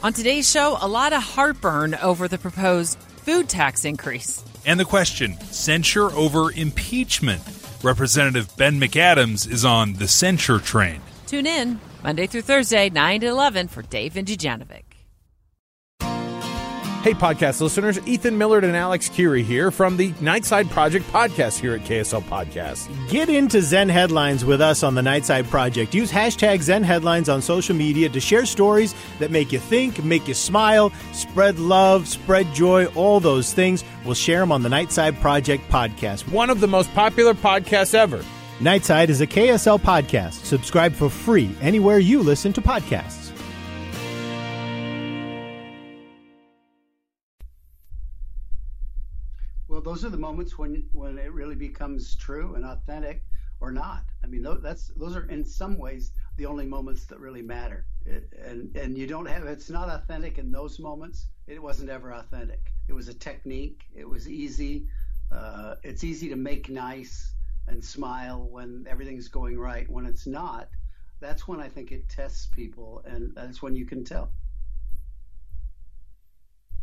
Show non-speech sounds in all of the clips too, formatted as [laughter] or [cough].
On today's show, a lot of heartburn over the proposed food tax increase. And the question censure over impeachment. Representative Ben McAdams is on the censure train. Tune in Monday through Thursday, 9 to 11 for Dave and Dujanovic. Hey, podcast listeners, Ethan Millard and Alex Kirry here from the Nightside Project podcast here at KSL Podcast. Get into Zen headlines with us on the Nightside Project. Use hashtag Zen headlines on social media to share stories that make you think, make you smile, spread love, spread joy, all those things. We'll share them on the Nightside Project podcast. One of the most popular podcasts ever. Nightside is a KSL podcast. Subscribe for free anywhere you listen to podcasts. Those are the moments when when it really becomes true and authentic, or not. I mean, that's those are in some ways the only moments that really matter. It, and and you don't have it's not authentic in those moments. It wasn't ever authentic. It was a technique. It was easy. Uh, it's easy to make nice and smile when everything's going right. When it's not, that's when I think it tests people, and that's when you can tell.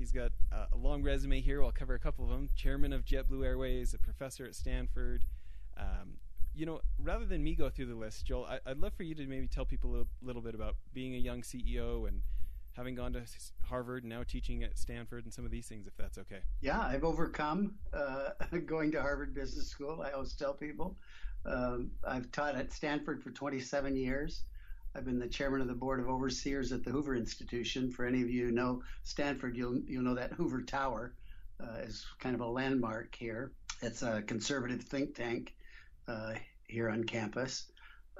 He's got a long resume here. I'll cover a couple of them. Chairman of JetBlue Airways, a professor at Stanford. Um, you know, rather than me go through the list, Joel, I, would love for you to maybe tell people a little, little, bit about being a young CEO and having gone to Harvard and now teaching at Stanford and some of these things, if that's okay. Yeah, I've overcome uh, [laughs] going to Harvard Business School. I always tell people um, I've taught at Stanford for 27 years. I've been the chairman of the board of overseers at the Hoover Institution. For any of you who know Stanford, you'll you'll know that Hoover Tower uh, is kind of a landmark here. It's a conservative think tank uh, here on campus.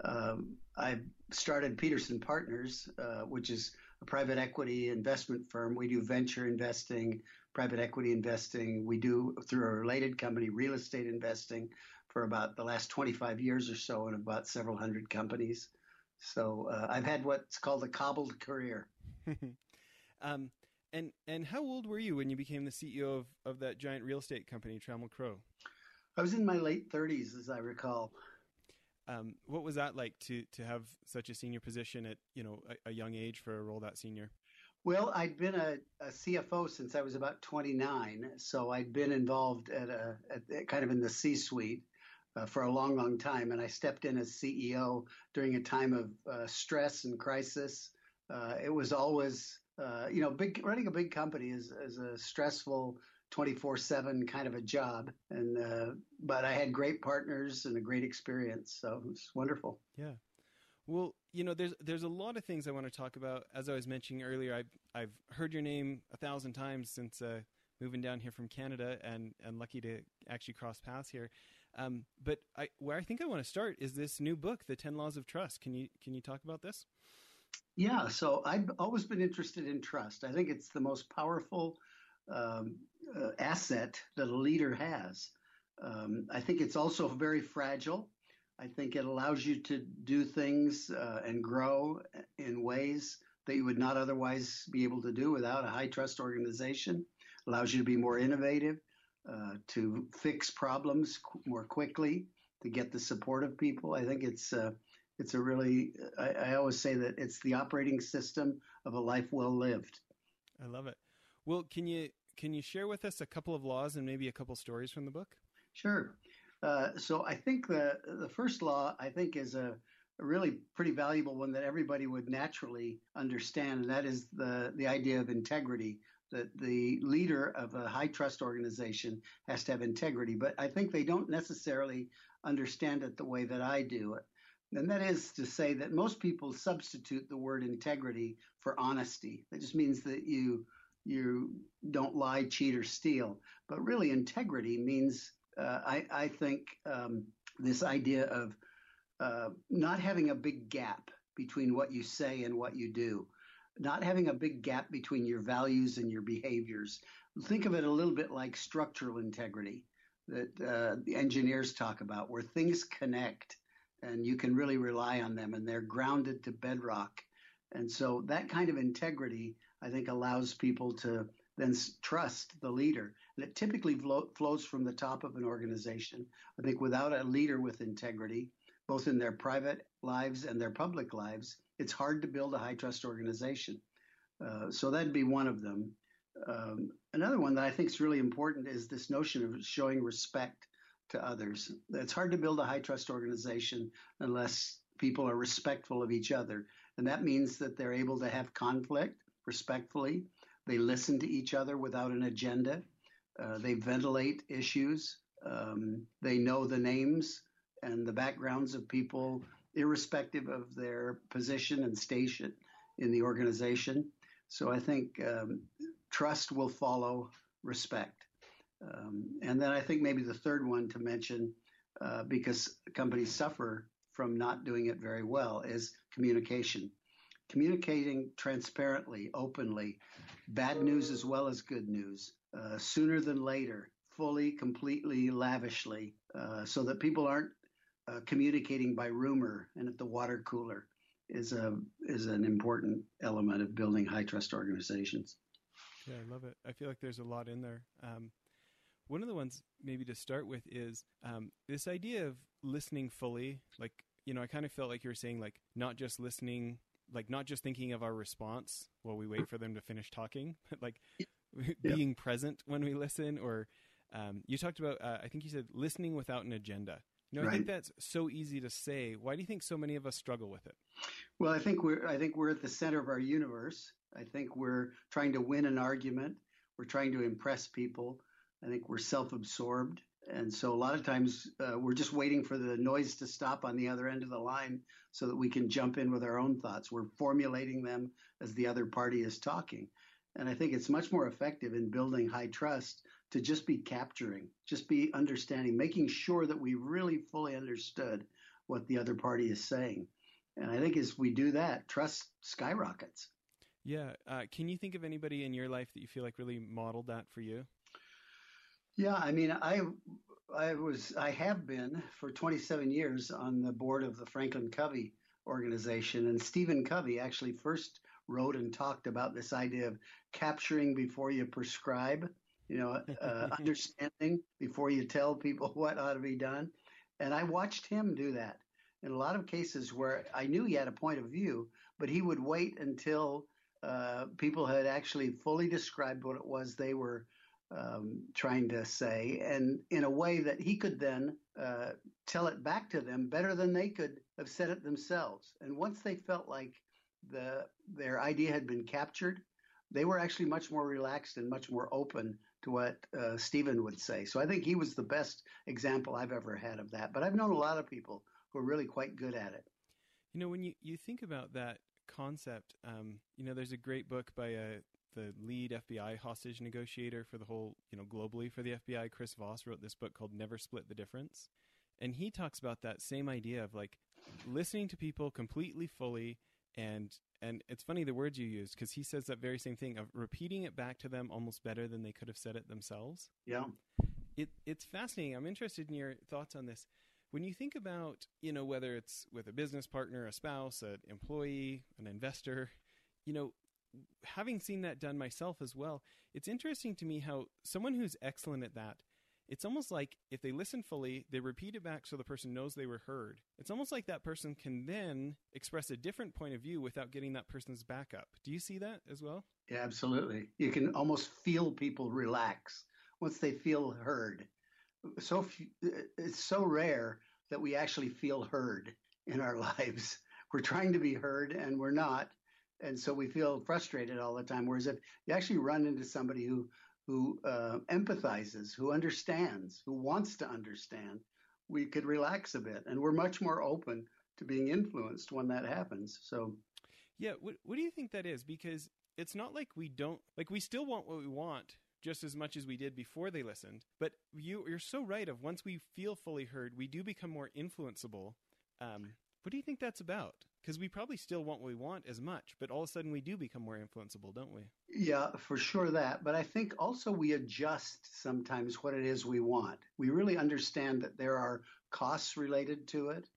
Um, I started Peterson Partners, uh, which is a private equity investment firm. We do venture investing, private equity investing. We do through a related company, real estate investing, for about the last 25 years or so, in about several hundred companies. So uh, I've had what's called a cobbled career. [laughs] um, and and how old were you when you became the CEO of, of that giant real estate company, Trammell Crow? I was in my late 30s, as I recall. Um, what was that like to to have such a senior position at you know a, a young age for a role that senior? Well, I'd been a, a, CFO since I was about 29, so I'd been involved at a at, kind of in the C-suite uh, for a long, long time. And I stepped in as CEO during a time of uh, stress and crisis. Uh, it was always, uh, you know, big running a big company is, is a stressful 24/7 kind of a job. And uh, but I had great partners and a great experience, so it was wonderful. Yeah. Well, you know, there's there's a lot of things I want to talk about. As I was mentioning earlier, I've I've heard your name a thousand times since uh, moving down here from Canada, and and lucky to actually cross paths here. Um, but I, where I think I want to start is this new book, The Ten Laws of Trust. Can you can you talk about this? Yeah, so I've always been interested in trust. I think it's the most powerful um, uh, asset that a leader has. Um, I think it's also very fragile. I think it allows you to do things uh, and grow in ways that you would not otherwise be able to do without a high trust organization. Allows you to be more innovative. Uh, to fix problems qu- more quickly, to get the support of people. I think it's uh, it's a really I, I, always say that it's the operating system of a life well lived. I love it. Well, can you can you share with us a couple of laws and maybe a couple stories from the book? Sure. Uh, so I think the the first law I think is a, a really pretty valuable one that everybody would naturally understand, and that is the the idea of integrity that the leader of a high trust organization has to have integrity, but I think they don't necessarily understand it the way that I do it. And that is to say that most people substitute the word integrity for honesty. That just means that you you don't lie, cheat, or steal. But really, integrity means uh, I, I, think um, this idea of uh, not having a big gap between what you say and what you do. Not having a big gap between your values and your behaviors. Think of it a little bit like structural integrity that uh, the engineers talk about, where things connect and you can really rely on them and they're grounded to bedrock. And so that kind of integrity, I think, allows people to then trust the leader. And it typically flo- flows from the top of an organization. I think without a leader with integrity, both in their private lives and their public lives, it's hard to build a high trust organization. Uh, so that'd be one of them. Um, another one that I think is really important is this notion of showing respect to others. It's hard to build a high trust organization unless people are respectful of each other. And that means that they're able to have conflict respectfully. They listen to each other without an agenda. Uh, they ventilate issues. Um, they know the names and the backgrounds of people, irrespective of their position and station in the organization. So I think um, trust will follow respect. Um, and then I think maybe the third one to mention, uh, because companies suffer from not doing it very well, is communication. Communicating transparently, openly, bad news as well as good news, uh, sooner than later, fully, completely, lavishly, uh, so that people aren't uh, communicating by rumor and at the water cooler is a is an important element of building high trust organizations. Yeah, I love it. I feel like there's a lot in there. Um, one of the ones maybe to start with is um, this idea of listening fully. Like, you know, I kind of felt like you were saying, like, not just listening, like, not just thinking of our response while we wait for them to finish talking, [laughs] but like yeah. [laughs] being present when we listen. Or um, you talked about, uh, I think you said listening without an agenda. You know, right. I think that's so easy to say. Why do you think so many of us struggle with it? Well, I think we're I think we're at the center of our universe. I think we're trying to win an argument. We're trying to impress people. I think we're self absorbed. And so a lot of times uh, we're just waiting for the noise to stop on the other end of the line so that we can jump in with our own thoughts. We're formulating them as the other party is talking. And I think it's much more effective in building high trust to just be capturing, just be understanding, making sure that we really fully understood what the other party is saying. And I think as we do that, trust skyrockets. Yeah. Uh, can you think of anybody in your life that you feel like really modeled that for you? Yeah, I mean, I I was I have been for 27 years on the board of the Franklin Covey organization, and Stephen Covey actually first wrote and talked about this idea of capturing before you prescribe. You know, [laughs] uh, understanding before you tell people [laughs] what ought to be done. And I watched him do that in a lot of cases where I knew he had a point of view, but he would wait until uh, people had actually fully described what it was they were um, trying to say, and in a way that he could then uh, tell it back to them better than they could have said it themselves. And once they felt like the their idea had been captured, they were actually much more relaxed and much more open to what uh, Stephen would say. So I think he was the best example I've ever had of that. But I've known a lot of people who are really quite good at it. You know, when you, you think about that concept, um, you know, there's a great book by a the lead FBI hostage negotiator for the whole, you know, globally for the FBI, Chris Voss, wrote this book called Never Split the Difference. And he talks about that same idea of like listening to people completely fully and and it's funny the words you use because he says that very same thing of repeating it back to them almost better than they could have said it themselves. Yeah. It it's fascinating. I'm interested in your thoughts on this. When you think about, you know, whether it's with a business partner, a spouse, an employee, an investor, you know, having seen that done myself as well, it's interesting to me how someone who's excellent at that, it's almost like if they listen fully, they repeat it back so the person knows they were heard. It's almost like that person can then express a different point of view without getting that person's backup. Do you see that as well? Yeah, absolutely. You can almost feel people relax once they feel heard. So it's so rare that we actually feel heard in our [laughs] lives. We're trying to be heard and we're not and so we feel frustrated all the time. Whereas if you actually run into somebody who who uh, empathizes, who understands, who wants to understand, we could relax a bit, and we're much more open to being influenced when that happens. So, yeah, what what do you think that is? Because it's not like we don't like we still want what we want just as much as we did before they listened. But you you're so right. Of once we feel fully heard, we do become more influenceable. Um, what do you think that's about? Because we probably still want what we want as much, but all of a sudden we do become more influenceable, don't we? Yeah, for sure that. But I think also we adjust sometimes what it is we want. We really understand that there are costs related to it.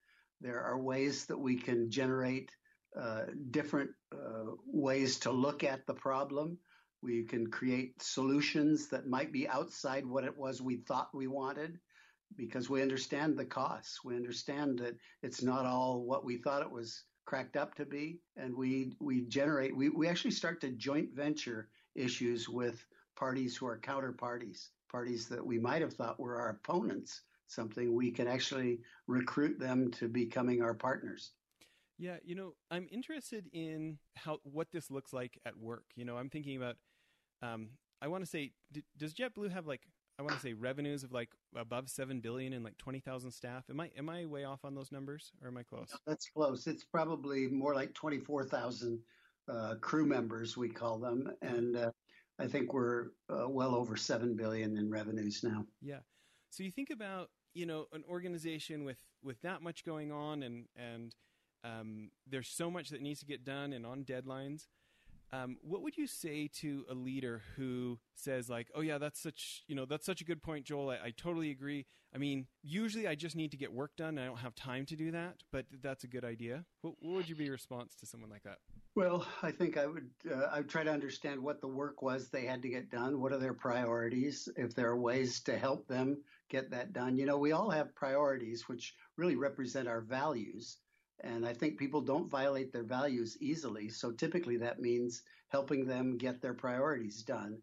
There are ways that we can generate uh, different uh, ways to look at the problem. We can create solutions that might be outside what it was we thought we wanted because we understand the costs. We understand that it's not all what we thought it was cracked up to be. And we, we generate, we, we actually start to joint venture issues with parties who are counterparties, parties that we might have thought were our opponents, something we can actually recruit them to becoming our partners. Yeah, you know, I'm interested in how what this looks like at work. You know, I'm thinking about. Um, I want to say, does JetBlue have like I want to say revenues of like above seven billion and like twenty thousand staff. Am I am I way off on those numbers, or am I close? That's close. It's probably more like twenty four thousand uh, crew members, we call them, and uh, I think we're uh, well over seven billion in revenues now. Yeah. So you think about you know an organization with with that much going on, and and um, there's so much that needs to get done, and on deadlines. Um, what would you say to a leader who says like, "Oh yeah, that's such you know that's such a good point, Joel. I, I, totally agree. I mean, usually I just need to get work done. I don't have time to do that, but that's a good idea." What, what would you be your response to someone like that? Well, I think I would uh, I would try to understand what the work was they had to get done. What are their priorities? If there are ways to help them get that done, you know, we all have priorities which really represent our values. And I think people don't violate their values easily. So typically that means helping them get their priorities done.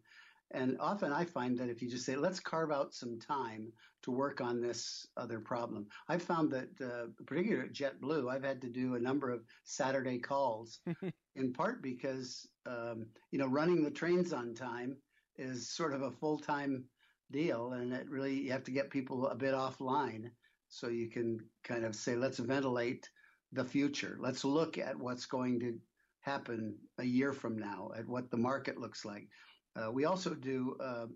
And often I find that if you just say, let's carve out some time to work on this other problem, I've found that, uh, particularly at JetBlue, I've had to do a number of Saturday calls, [laughs] in part because, um, you know, running the trains on time is sort of a full time deal. And it really, you have to get people a bit offline so you can kind of say, let's ventilate the future. Let's look at what's going to happen a year from now, at what the market looks like. Uh, we also do uh,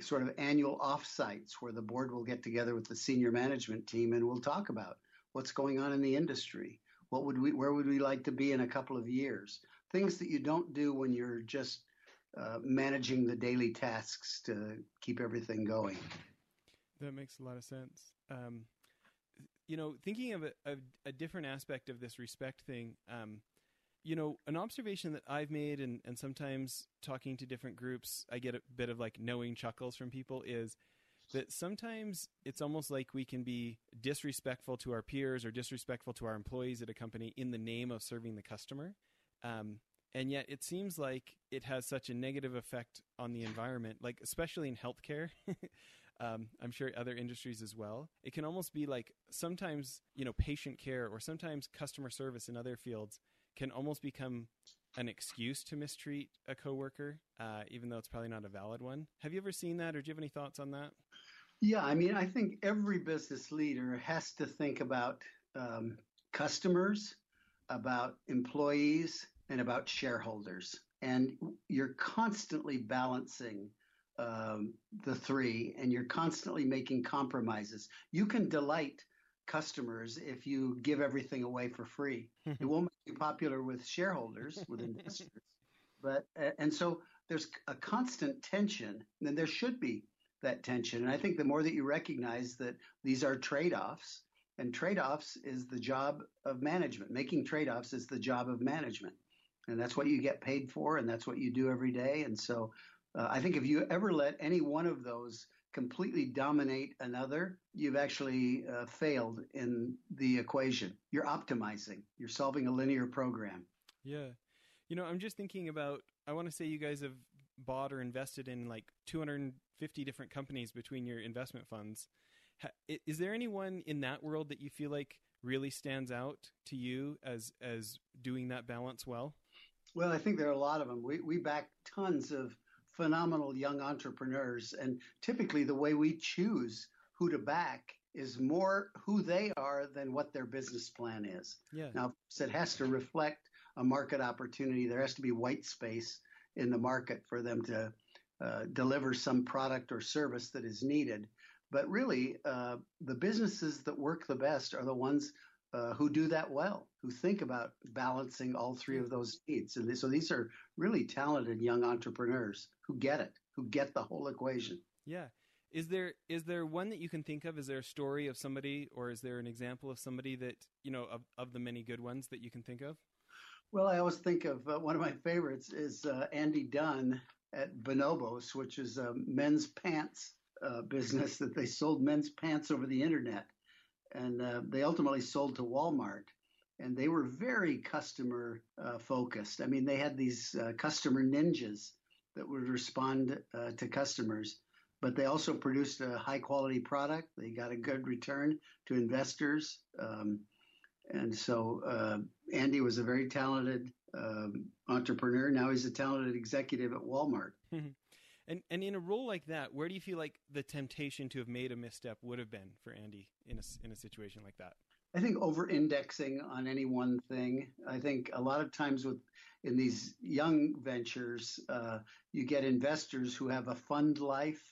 sort of annual offsites where the board will get together with the senior management team and we'll talk about what's going on in the industry. What would we, where would we like to be in a couple of years? Things that you don't do when you're just uh, managing the daily tasks to keep everything going. That makes a lot of sense. Um, you know, thinking of a, a, a, different aspect of this respect thing, um, you know, an observation that I've made, and, and sometimes talking to different groups, I get a bit of like knowing chuckles from people is that sometimes it's almost like we can be disrespectful to our peers or disrespectful to our employees at a company in the name of serving the customer. Um, and yet it seems like it has such a negative effect on the environment, like especially in healthcare. [laughs] um, I'm sure other industries as well. It can almost be like sometimes, you know, patient care or sometimes customer service in other fields can almost become an excuse to mistreat a coworker, uh, even though it's probably not a valid one. Have you ever seen that, or do you have any thoughts on that? Yeah, I mean, I think every business leader has to think about um, customers, about employees, and about shareholders. And you're constantly balancing um, the three, and you're constantly making compromises. You can delight customers if you give everything away for free. [laughs] it won't make you popular with shareholders, with investors. But and so there's a constant tension, and there should be that tension. And I think the more that you recognize that these are trade-offs, and trade-offs is the job of management. Making trade-offs is the job of management, and that's what you get paid for, and that's what you do every day. And so uh, I think if you ever let any one of those completely dominate another, you've actually uh, failed in the equation. You're optimizing, you're solving a linear program. Yeah. You know, I'm just thinking about, I want to say you guys have bought or invested in like 250 different companies between your investment funds. Is there anyone in that world that you feel like really stands out to you as as doing that balance well? Well, I think there are a lot of them. We we back tons of phenomenal young entrepreneurs. And typically, the way we choose who to back is more who they are than what their business plan is. Yeah. Now, it has to reflect a market opportunity. There has to be white space in the market for them to uh, deliver some product or service that is needed. But really, uh, the businesses that work the best are the ones uh, who do that well, who think about balancing all three of those needs. And so these are really talented young entrepreneurs who get it, who get the whole equation. Yeah. Is there is there one that you can think of? Is there a story of somebody, or is there an example of somebody that you know of, of the many good ones that you can think of? Well, I always think of uh, one of my favorites is uh, Andy Dunn at Bonobos, which is a men's pants uh, business that they sold men's pants over the internet, and uh, they ultimately sold to Walmart. And they were very customer uh, focused. I mean, they had these uh, customer ninjas that would respond to customers but they also produced a high quality product. They got a good return to investors. Um, and so uh, Andy was a very talented um, entrepreneur. Now he's a talented executive at Walmart. And and in a role like that, where do you feel like the temptation to have made a misstep would have been for Andy in a in a situation like that? I think over indexing on any one thing. I think a lot of times with in these young ventures, uh, you get investors who have a fund life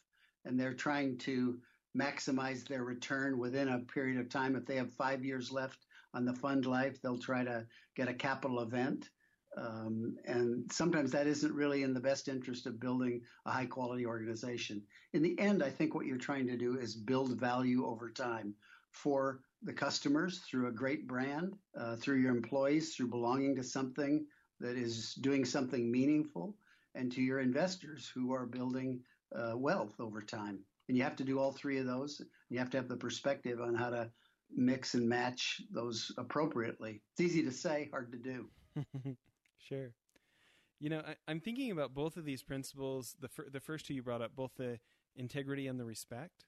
and they're trying to maximize their return within a period of time. If they have five years left on the fund life, they'll try to get a capital event. Um, and sometimes that isn't really in the best interest of building a high quality organization. In the end, I think what you're trying to do is build value over time for the customers through a great brand, uh, through your employees, through belonging to something that is doing something meaningful, and to your investors who are building uh, wealth over time. And you have to do all three of those. You have to have the perspective on how to mix and match those appropriately. It's easy to say, hard to do. [laughs] sure. You know, I, am thinking about both of these principles. The fir- the first two you brought up, both the integrity and the respect.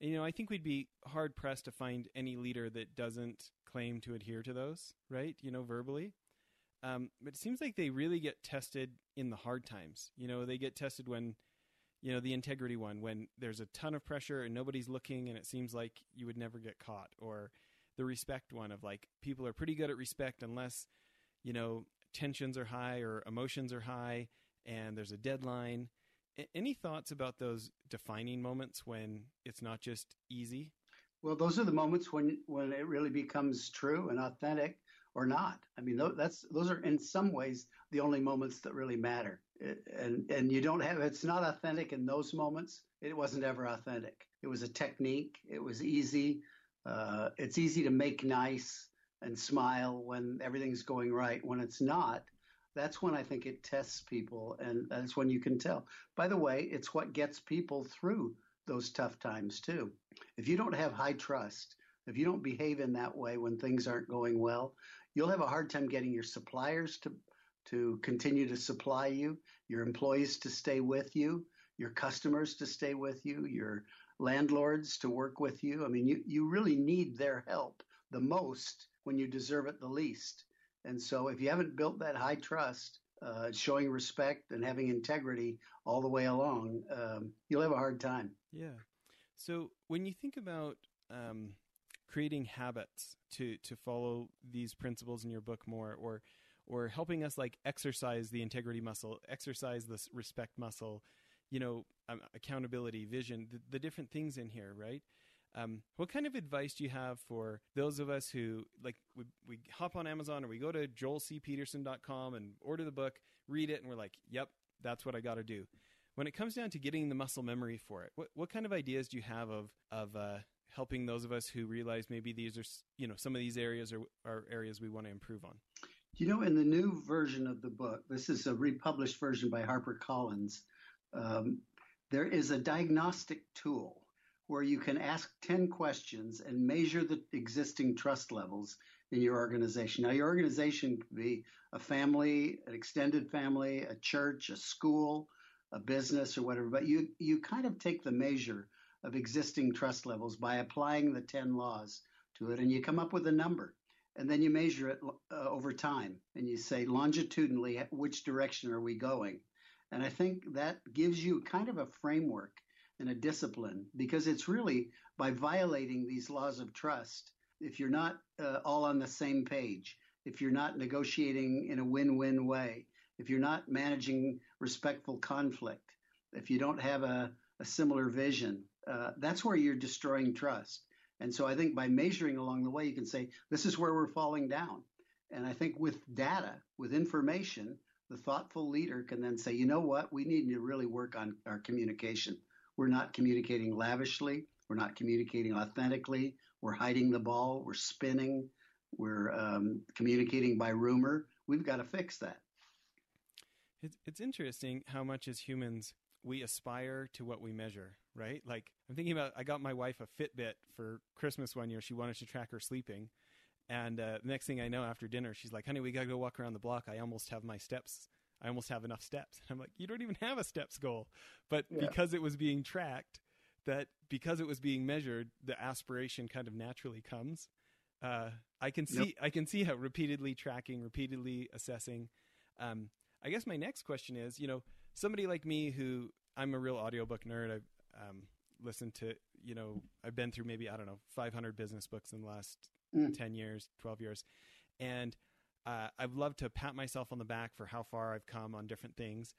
And, you know, I think we'd be hard pressed to find any leader that doesn't claim to adhere to those, right? You know, verbally. Um, but it seems like they really get tested in the hard times. You know, they get tested when you know the integrity one when there's a ton of pressure and nobody's looking and it seems like you would never get caught or the respect one of like people are pretty good at respect unless you know tensions are high or emotions are high and there's a deadline any thoughts about those defining moments when it's not just easy well those are the moments when when it really becomes true and authentic or not i mean that's those are in some ways the only moments that really matter and and you don't have it's not authentic in those moments. It wasn't ever authentic. It was a technique. It was easy. Uh, it's easy to make nice and smile when everything's going right. When it's not, that's when I think it tests people, and that's when you can tell. By the way, it's what gets people through those tough times too. If you don't have high trust, if you don't behave in that way when things aren't going well, you'll have a hard time getting your suppliers to to continue to supply you, your employees to stay with you, your customers to stay with you, your landlords to work with you. I mean, you, you really need their help the most when you deserve it the least. And so if you haven't built that high trust, uh, showing respect and having integrity all the way along, um, you'll have a hard time. Yeah. So when you think about um, creating habits to to follow these principles in your book more, or or helping us like exercise the integrity muscle, exercise this respect muscle, you know, um, accountability, vision, the, the, different things in here, right? Um, what kind of advice do you have for those of us who like we, we hop on Amazon or we go to joelcpeterson.com and order the book, read it, and we're like, yep, that's what I got to do. When it comes down to getting the muscle memory for it, what, what kind of ideas do you have of, of uh, helping those of us who realize maybe these are, you know, some of these areas are, are areas we want to improve on? You know, in the new version of the book, this is a republished version by HarperCollins, um, there is a diagnostic tool where you can ask 10 questions and measure the existing trust levels in your organization. Now, your organization could be a family, an extended family, a church, a school, a business, or whatever, but you, you kind of take the measure of existing trust levels by applying the 10 laws to it, and you come up with a number and then you measure it uh, over time and you say longitudinally which direction are we going and i think that gives you kind of a framework and a discipline because it's really by violating these laws of trust if you're not uh, all on the same page if you're not negotiating in a win-win way if you're not managing respectful conflict if you don't have a, a similar vision uh, that's where you're destroying trust And so I think by measuring along the way, you can say, this is where we're falling down. And I think with data, with information, the thoughtful leader can then say, you know what, we need to really work on our communication. We're not communicating lavishly. We're not communicating authentically. We're hiding the ball. We're spinning. We're um, communicating by rumor. We've got to fix that. It's, interesting how much as humans we aspire to what we measure, right? Like I'm thinking about, I got my wife a Fitbit for Christmas one year. She wanted to track her sleeping. And uh, the next thing I know, after dinner, she's like, "Honey, we gotta go walk around the block. I almost have my steps. I almost have enough steps." And [laughs] I'm like, "You don't even have a steps goal." But yeah. because it was being tracked, that because it was being measured, the aspiration kind of naturally comes. Uh, I can see, yep. I can see how repeatedly tracking, repeatedly assessing. Um, I guess my next question is, you know, somebody like me who I'm a real audiobook nerd. I've um, listened to, you know, I've been through maybe I don't know 500 business books in the last mm. 10 years, 12 years. And uh, I've loved to pat myself on the back for how far I've come on different things.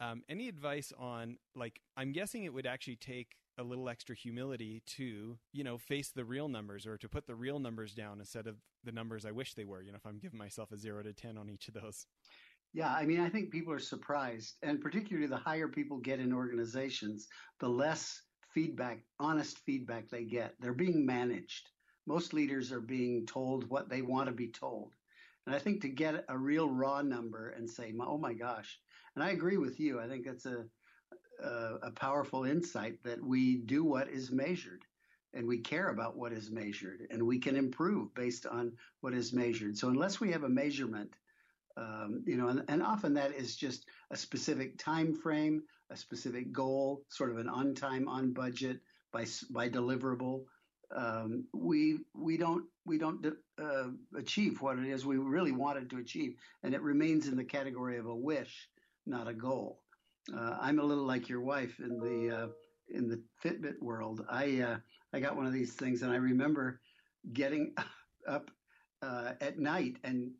Um, any advice on, like, I'm guessing it would actually take a little extra humility to, you know, face the real numbers or to put the real numbers down instead of the numbers I wish they were, you know, if I'm giving myself a zero to 10 on each of those. Yeah, I mean, I think people are surprised, and particularly the higher people get in organizations, the less feedback, honest feedback they get. They're being managed most leaders are being told what they want to be told. And I think to get a real raw number and say, oh my gosh, and I agree with you. I think that's a, a, a powerful insight that we do what is measured and we care about what is measured and we can improve based on what is measured. So unless we have a measurement, um, you know, and, and, often that is just a specific time frame, a specific goal, sort of an on time, on budget, by by deliverable um, we we don't we don't uh, achieve what it is we really wanted to achieve, and it remains in the category of a wish, not a goal. Uh, I'm a little like your wife in the uh, in the Fitbit world. I uh, I got one of these things, and I remember getting [laughs] up uh, at night and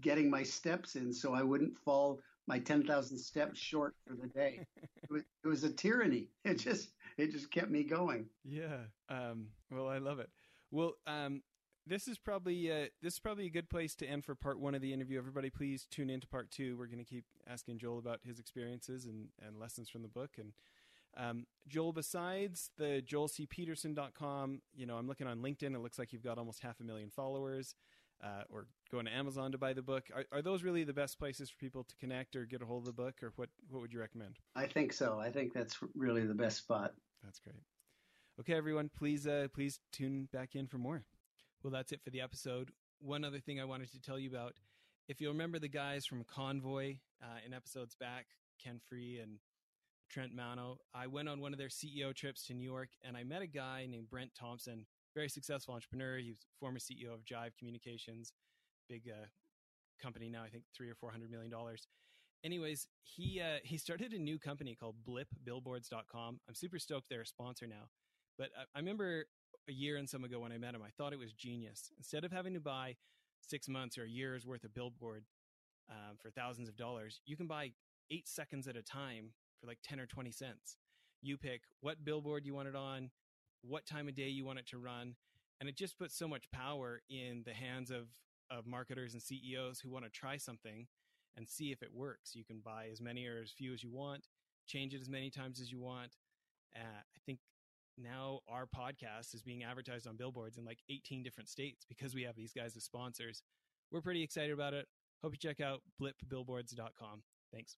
getting my steps in so I wouldn't fall my 10,000 steps short for the day. [laughs] it, was, it was a tyranny. It just it just kept me going. Yeah. Um, well, I love it. Well, um, this is probably uh, this is probably a good place to end for part one of the interview. Everybody, please tune in to part two. We're going to keep asking Joel about his experiences and, and lessons from the book. And um, Joel, besides the joelcpeterson.com, you know, I'm looking on LinkedIn. It looks like you've got almost half a million followers uh, or going to Amazon to buy the book. Are, are those really the best places for people to connect or get a hold of the book, or what, what would you recommend? I think so. I think that's really the best spot. That's great. Okay, everyone, please uh, please tune back in for more. Well, that's it for the episode. One other thing I wanted to tell you about, if you remember the guys from Convoy uh, in episodes back, Ken Free and Trent Mano, I went on one of their CEO trips to New York and I met a guy named Brent Thompson very successful entrepreneur. He was former CEO of Jive Communications, big uh, company now. I think three or four hundred million dollars. Anyways, he uh, he started a new company called BlipBillboards.com. I'm super stoked they're a sponsor now. But I, I remember a year and some ago when I met him, I thought it was genius. Instead of having to buy six months or a year's worth of billboard um, for thousands of dollars, you can buy eight seconds at a time for like 10 or 20 cents. You pick what billboard you want it on, what time of day you want it to run. And it just puts so much power in the hands of, of marketers and CEOs who want to try something and see if it works. You can buy as many or as few as you want, change it as many times as you want. Uh, I think now our podcast is being advertised on billboards in like 18 different states because we have these guys as sponsors. We're pretty excited about it. Hope you check out blipbillboards.com. Thanks.